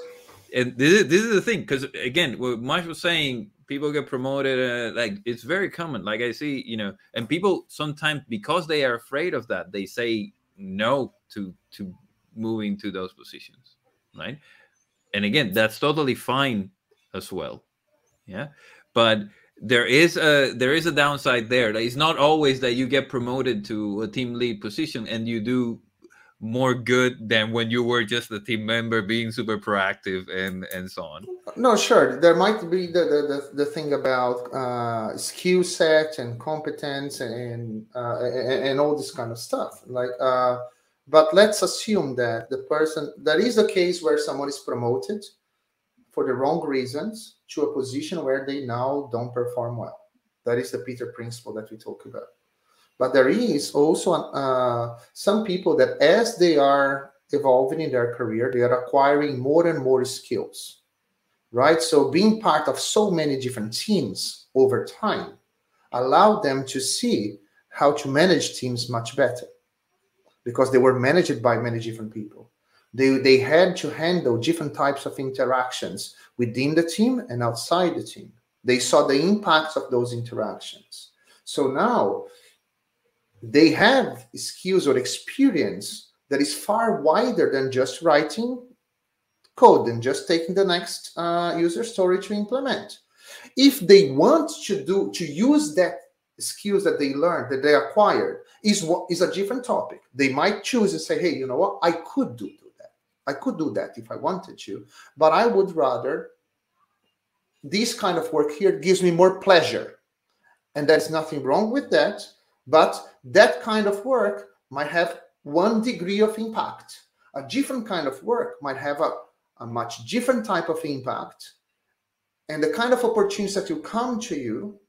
and this is this is the thing because again what Mash was saying people get promoted uh, like it's very common like i see you know and people sometimes because they are afraid of that they say no to to moving to those positions right and again that's totally fine as well yeah? But there is a there is a downside there. It's not always that you get promoted to a team lead position and you do more good than when you were just a team member being super proactive and and so on. No sure. There might be the the, the, the thing about uh, skill set and competence and uh, and, and all this kind of stuff. Like uh, but let's assume that the person that is a case where someone is promoted for the wrong reasons to a position where they now don't perform well. That is the peter principle that we talk about. But there is also uh, some people that as they are evolving in their career they are acquiring more and more skills right? So being part of so many different teams over time allowed them to see how to manage teams much better because they were managed by many different people. They, they had to handle different types of interactions within the team and outside the team. They saw the impacts of those interactions. So now they have skills or experience that is far wider than just writing code and just taking the next uh, user story to implement. If they want to do to use that skills that they learned that they acquired is what is a different topic. They might choose and say, "Hey, you know what? I could do, do that. I could do that if I wanted to, but I would rather this kind of work here gives me more pleasure." And there's nothing wrong with that but that kind of work might have one degree of impact. A different kind of work might have a, a much different type of impact. And the kind of opportunities that will come to you,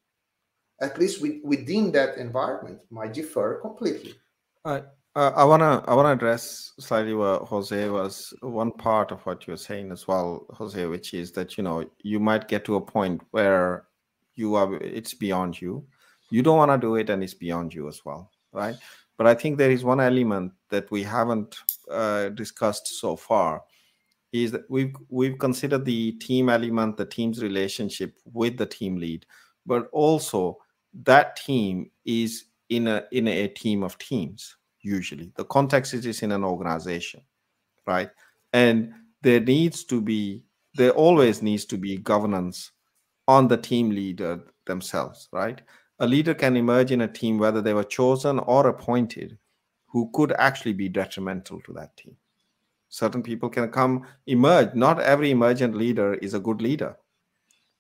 at least with, within that environment, might differ completely. Uh, I wanna I wanna address slightly what Jose was one part of what you're saying as well, Jose, which is that you know you might get to a point where you are it's beyond you you don't want to do it and it's beyond you as well right but i think there is one element that we haven't uh, discussed so far is that we've we've considered the team element the team's relationship with the team lead but also that team is in a in a team of teams usually the context is in an organization right and there needs to be there always needs to be governance on the team leader themselves right a leader can emerge in a team, whether they were chosen or appointed, who could actually be detrimental to that team. Certain people can come emerge. Not every emergent leader is a good leader,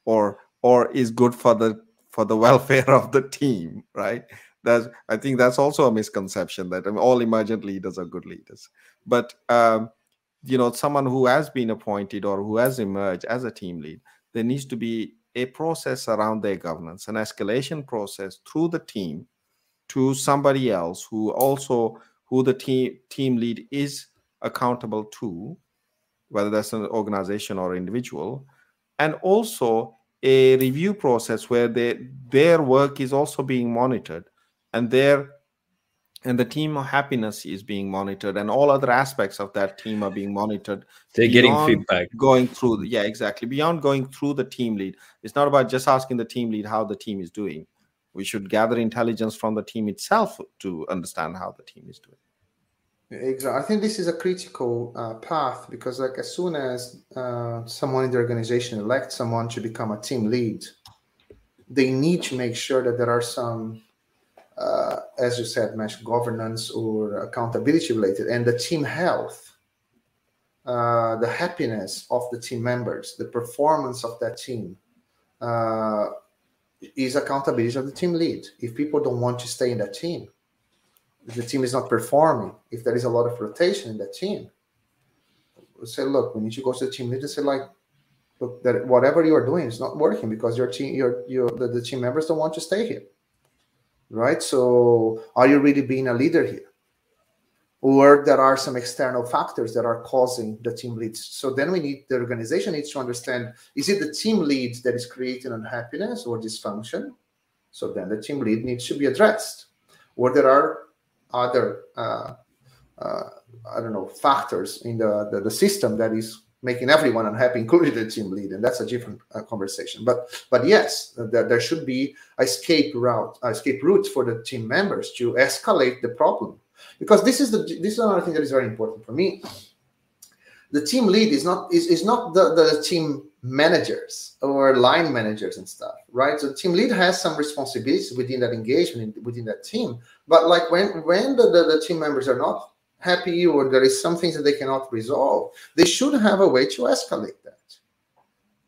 or or is good for the for the welfare of the team. Right? That's I think that's also a misconception that all emergent leaders are good leaders. But um, you know, someone who has been appointed or who has emerged as a team lead, there needs to be a process around their governance, an escalation process through the team to somebody else who also who the team team lead is accountable to, whether that's an organization or individual, and also a review process where they, their work is also being monitored and their and the team happiness is being monitored and all other aspects of that team are being monitored they're getting feedback. going through the, yeah exactly. Beyond going through the team lead. It's not about just asking the team lead how the team is doing. We should gather intelligence from the team itself to understand how the team is doing Exactly. I think this is a critical uh, path because, like, as soon as uh, someone in the organization elects someone to become a team lead, they need to make sure that there are some uh, as you said, Mash governance or accountability related, and the team health, uh, the happiness of the team members, the performance of that team uh, is accountability of the team lead. If people don't want to stay in that team, if the team is not performing, if there is a lot of rotation in that team, say, look, we need to go to the team leader and say, like, look, that whatever you are doing is not working because your team, your your the, the team members don't want to stay here right? So, are you really being a leader here? Or there are some external factors that are causing the team leads. So then we need the organization needs to understand: is it the team lead that is creating unhappiness or dysfunction? So then the team lead needs to be addressed. Or there are other uh, uh, I don't know factors in the, the, the system that is making everyone unhappy, including the team lead, and that's a different uh, conversation. But but yes, there, there should be escape route, escape routes for the team members to escalate the problem, because this is the this is another thing that is very important for me. The team lead is not is, is not the, the team managers or line managers and stuff, right? So team lead has some responsibilities within that engagement within that team. But like when when the, the, the team members are not happy or there is some things that they cannot resolve, they should have a way to escalate that.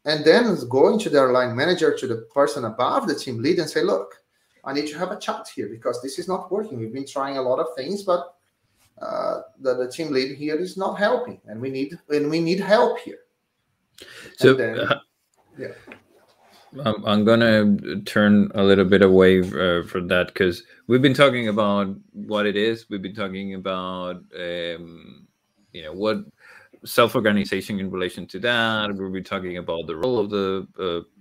And then going to their line manager, to the person above the team lead, and say, look, I need to have a chat here because this is not working. We've been trying a lot of things, but uh, the, the team lead here is not helping, and we need and we need help here. So, then, uh, yeah. I'm, I'm gonna turn a little bit away uh, from that because we've been talking about what it is. We've been talking about um, you know what self-organization in relation to that. We've been talking about the role of the uh,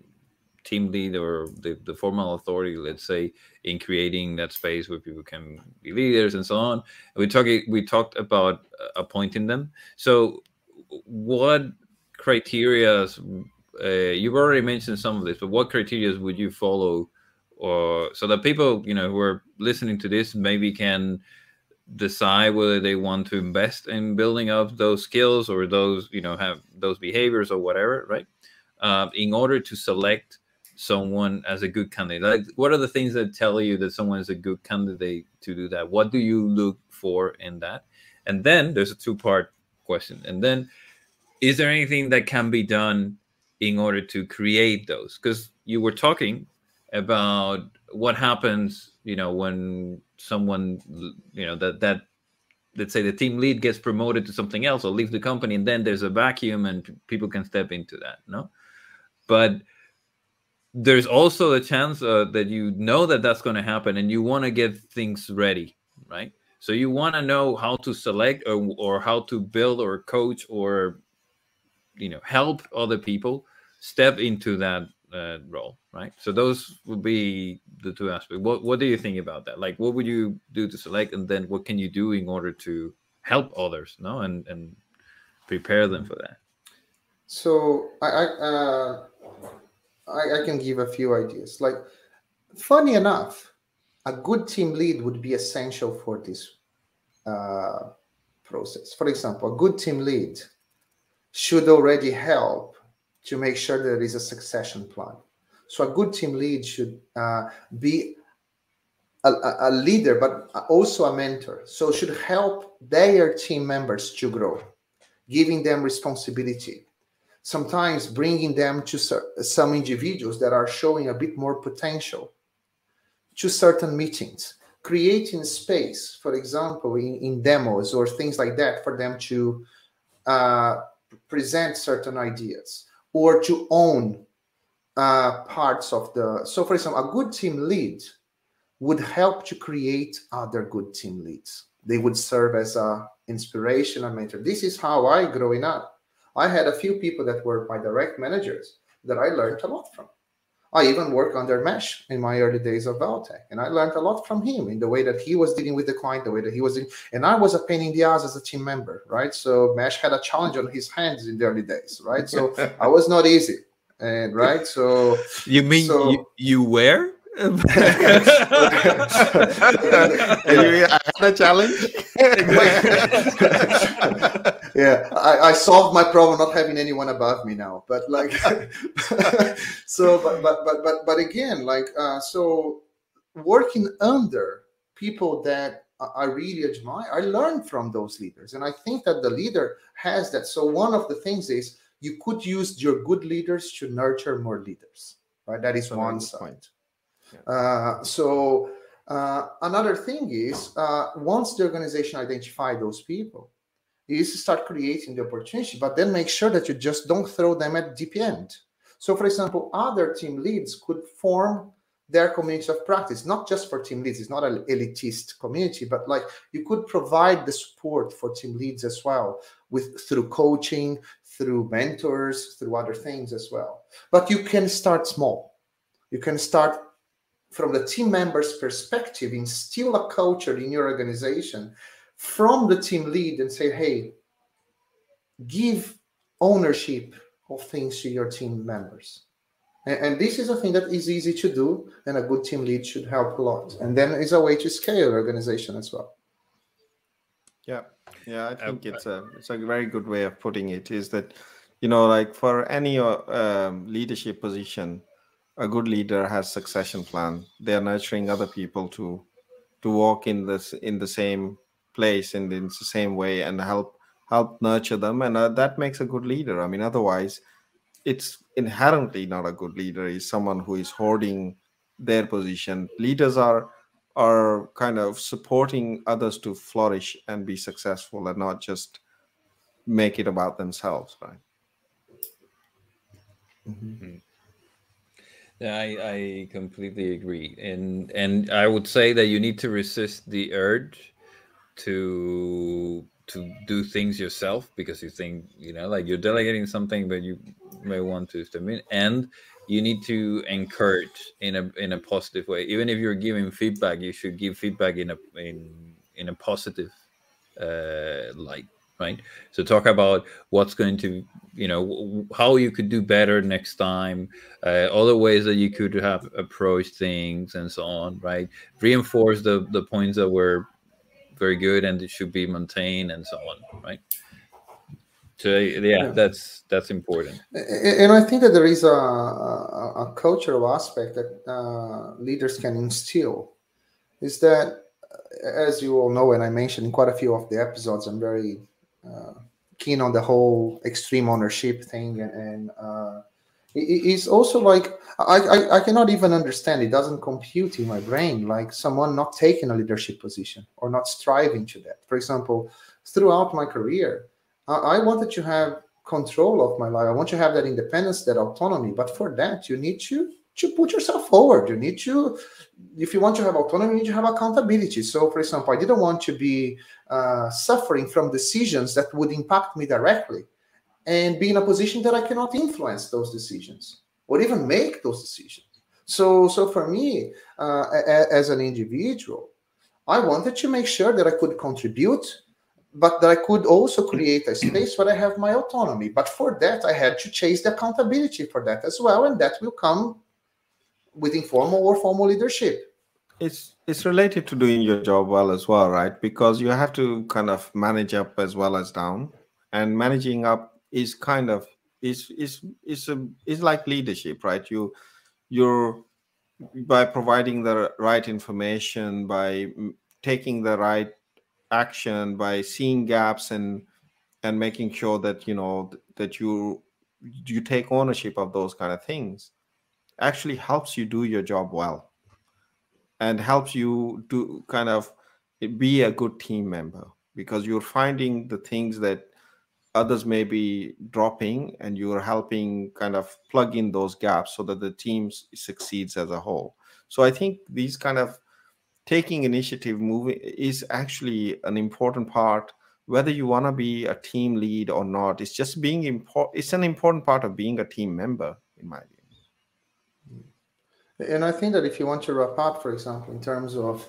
team lead or the, the formal authority, let's say, in creating that space where people can be leaders and so on. We talking we talked about uh, appointing them. So, what criteria uh, you've already mentioned some of this, but what criteria would you follow, or so that people you know who are listening to this maybe can decide whether they want to invest in building up those skills or those you know have those behaviors or whatever, right? Uh, in order to select someone as a good candidate, like what are the things that tell you that someone is a good candidate to do that? What do you look for in that? And then there's a two-part question, and then is there anything that can be done in order to create those because you were talking about what happens you know when someone you know that that let's say the team lead gets promoted to something else or leaves the company and then there's a vacuum and people can step into that no but there's also a chance uh, that you know that that's going to happen and you want to get things ready right? So you want to know how to select or, or how to build or coach or you know help other people step into that uh, role right? So those would be the two aspects. What what do you think about that? Like what would you do to select and then what can you do in order to help others no? And and prepare them for that. So i i uh, I, I can give a few ideas like funny enough a good team lead would be essential for this uh, process for example a good team lead should already help to make sure there is a succession plan. So a good team lead should uh, be a, a, leader, but also a mentor. So should help their team members to grow, giving them responsibility. Sometimes bringing them to some individuals that are showing a bit more potential to certain meetings, creating space, for example, in, in demos or things like that, for them to uh, present certain ideas or to own uh, parts of the. So, for example, a good team lead would help to create other good team leads. They would serve as a inspiration and mentor. This is how I growing up. I had a few people that were my direct managers that I learned a lot from. I even worked under Mash in my early days of Valtech, and I learned a lot from him in the way that he was dealing with the client, the way that he was, in, and I was a pain in the ass as a team member, right? So Mash had a challenge on his hands in the early days, right? So I was not easy, and right, so you mean so, you, you were? I had a challenge. Yeah, I, I, solved my problem not having anyone above me now. But like, so but but but but but again, like uh, so, working under people that I really admire, I learn from those leaders, and I think that the leader has that. So one of the things is you could use your good leaders to nurture more leaders. Right, that is one side. Point uh, so uh, another thing is uh, once the organization identify those people, is start creating the opportunity, but then make sure that you just don't throw them at deep end. So, for example, other team leads could form their community of practice, not just for team leads. It's not an elitist community, but like you could provide the support for team leads as well with through coaching, through mentors, through other things as well. But you can start small. You can start from the team members' perspective, instill a culture in your organization from the team lead and say, hey, give ownership of things to your team members and, and, this is a thing that is easy to do, and a good team lead should help a lot. And then it's a way to scale organization as well. Yeah, yeah, I think it's a it's a very good way of putting it. Is that you know like for any uh, um, leadership position, a good leader has succession plan. They are nurturing other people to to walk in this in the same place and in the same way and help help nurture them, and uh, that makes a good leader. I mean, otherwise it's inherently not a good leader. Is someone who is hoarding their position. Leaders are are kind of supporting others to flourish and be successful and not just make it about themselves right? Mm-hmm. I, I completely agree. And and i would say that you need to resist the urge to to do things yourself because you think you know like you're delegating something but you may want to submit. And you need to encourage in a in a positive way. Even if you're giving feedback you should give feedback in a in in a positive uh light right? So talk about what's going to you know how you could do better next time uh, other ways that you could have approached things and so on right? Reinforce the the points that were very good and it should be maintained and so on right? So yeah, that's that's important. And i think that there is a, a, a cultural aspect that uh, leaders can instill is that as you all know and i mentioned in quite a few of the episodes i'm very uh, keen on the whole extreme ownership thing and, and uh, it's also like I, I, I cannot even understand. It doesn't compute in my brain like someone not taking a leadership position or not striving to that. For example throughout my career I, I wanted to have control of my life. I want to have that independence that autonomy. But for that you need to to put yourself forward. You need to if you want to have autonomy you need to have accountability. So for example i didn't want to be uh, suffering from decisions that would impact me directly and be in a position that I cannot influence those decisions or even make those decisions. So, so for me, uh, as an individual, I wanted to make sure that I could contribute, but that I could also create a space where I have my autonomy. But for that, I had to chase the accountability for that as well, and that will come with informal or formal leadership. It's it's related to doing your job well as well, right? Because you have to kind of manage up as well as down, and managing up is kind of is is is a is like leadership right? You you're by providing the right information by taking the right action by seeing gaps and and making sure that you know that you you take ownership of those kind of things actually helps you do your job well and helps you to kind of be a good team member because you're finding the things that others may be dropping and you're helping kind of plug in those gaps so that the team succeeds as a whole. So i think these kind of taking initiative moving is actually an important part. Whether you want to be a team lead or not it's just being important it's an important part of being a team member in my view. And i think that if you want to wrap up for example in terms of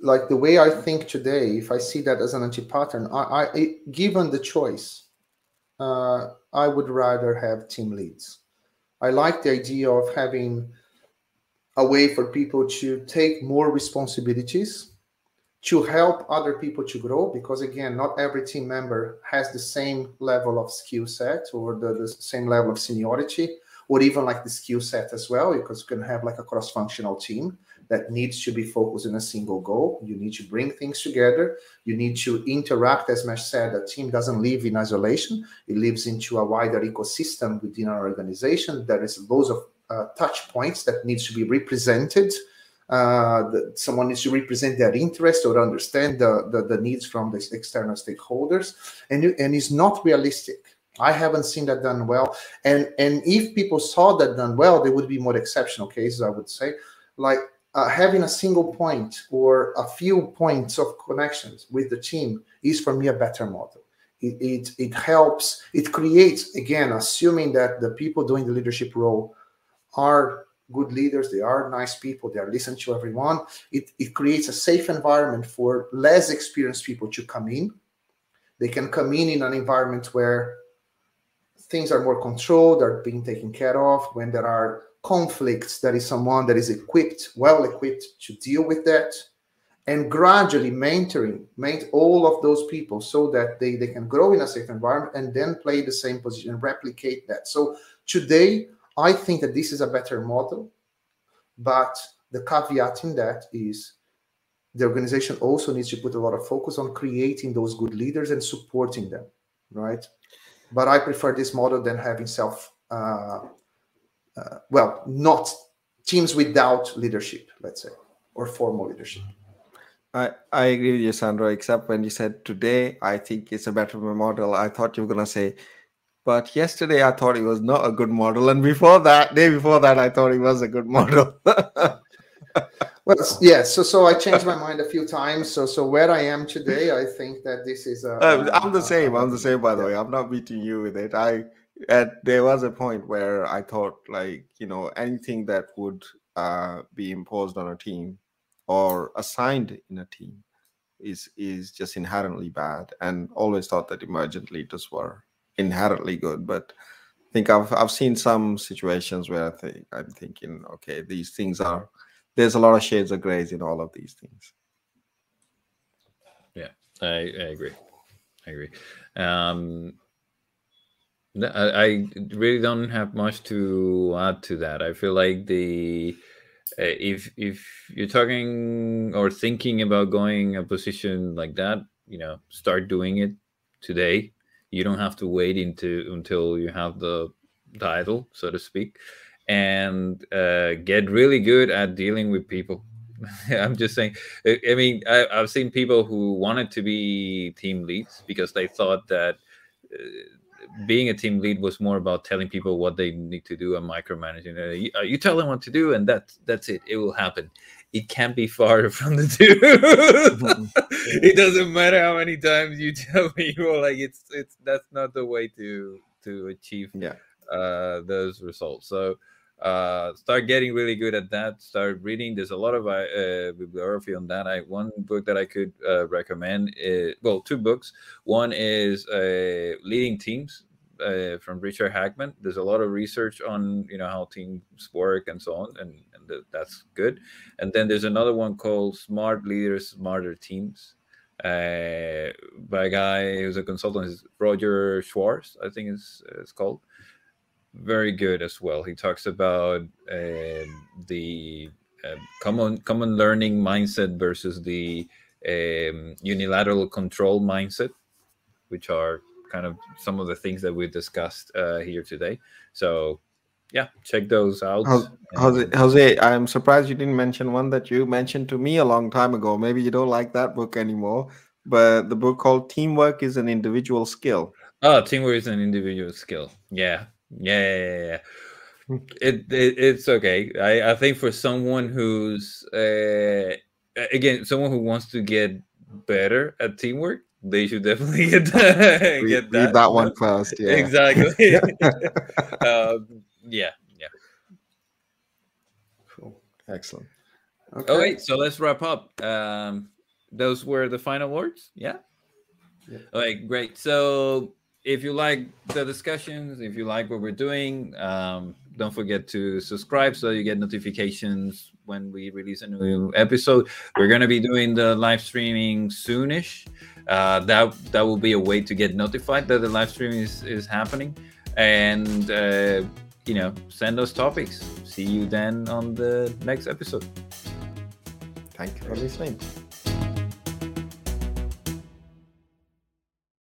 like the way I think today, if I see that as an anti-pattern, I, I given the choice, uh, I would rather have team leads. I like the idea of having a way for people to take more responsibilities, to help other people to grow, because again, not every team member has the same level of skill set or the, the same level of seniority, or even like the skill set as well, because you can have like a cross-functional team that needs to be focused in a single goal. You need to bring things together. You need to interact, as Mash said, a team doesn't live in isolation. It lives into a wider ecosystem within our organization. There is loads of uh, touch points that needs to be represented. Uh, someone needs to represent their interest or understand the, the, the needs from the external stakeholders. And, and it's not realistic I haven't seen that done well. And and if people saw that done well, they would be more exceptional cases, I would say. Like uh, having a single point or a few points of connections with the team is for me a better model. It, it, it helps, it creates, again, assuming that the people doing the leadership role are good leaders, they are nice people, they are listening to everyone. It, it creates a safe environment for less experienced people to come in. They can come in in an environment where things are more controlled, are being taken care of. When there are conflicts, there is someone that is equipped, well equipped to deal with that. And gradually mentoring, mentor all of those people so that they, they can grow in a safe environment and then play the same position and replicate that. So today, I think that this is a better model, but the caveat in that is the organization also needs to put a lot of focus on creating those good leaders and supporting them, right? But I prefer this model than having self, uh, uh, well, not teams without leadership, let's say, or formal leadership. I, I agree with you, Sandro, except when you said today, I think it's a better model. I thought you were going to say but yesterday I thought it was not a good model, and before that, day before that, I thought it was a good model. well, yeah. So, so I changed my mind a few times. So, so where I am today, I think that this is. A, uh, I'm the same. I'm the same. By the way, I'm not beating you with it. I at there was a point where I thought like you know anything that would uh, be imposed on a team or assigned in a team is is just inherently bad, and always thought that emergent leaders were inherently good, but I think I've I've seen some situations where I think I'm thinking, okay, these things are there's a lot of shades of grays in all of these things. Yeah, I, I agree. I agree. Um, I, really don't have much to add to that. I feel like the uh, if if you're talking or thinking about going a position like that, you know, start doing it today you don't have to wait into until you have the title, so to speak, and uh, get really good at dealing with people. I'm just saying. I mean, I, have seen people who wanted to be team leads because they thought that uh, being a team lead was more about telling people what they need to do and micromanaging. You, uh, you tell them what to do, and that's that's it. It will happen it can't be far from the 2 mm-hmm. it doesn't matter how many times you tell people like it's it's that's not the way to to achieve yeah uh those results so uh start getting really good at that start reading. There's a lot of uh bibliography on that. I one book that i could uh, recommend is well two books. One is uh leading teams uh, from richard hackman. There's a lot of research on you know how teams work and so on and that's good. And then there's another one called Smart Leaders, Smarter Teams. Uh, by a guy who's a consultant, is Roger Schwarz, I think it's it's called. Very good as well. He talks about uh, the uh, common common learning mindset versus the um, unilateral control mindset, which are kind of some of the things that we discussed uh, here today. So yeah, check those out. Jose, Jose, I'm surprised you didn't mention one that you mentioned to me a long time ago. Maybe you don't like that book anymore, but the book called Teamwork is an Individual Skill. Oh, teamwork is an individual skill. Yeah, yeah, yeah. It, it, it's okay. I, I think for someone who's uh, again someone who wants to get better at teamwork, they should definitely get that. Read, get that. Read that one first. Yeah, exactly. um, yeah, yeah. Cool. Excellent. Okay. okay, so let's wrap up. Um, those were the final words. Yeah. yeah. All right, great. So if you like the discussions, if you like what we're doing, um, don't forget to subscribe so you get notifications when we release a new episode. We're gonna be doing the live streaming soonish. Uh, that that will be a way to get notified that the live streaming is is happening, and uh, you know, send us topics. See you then on the next episode. Thank you for listening.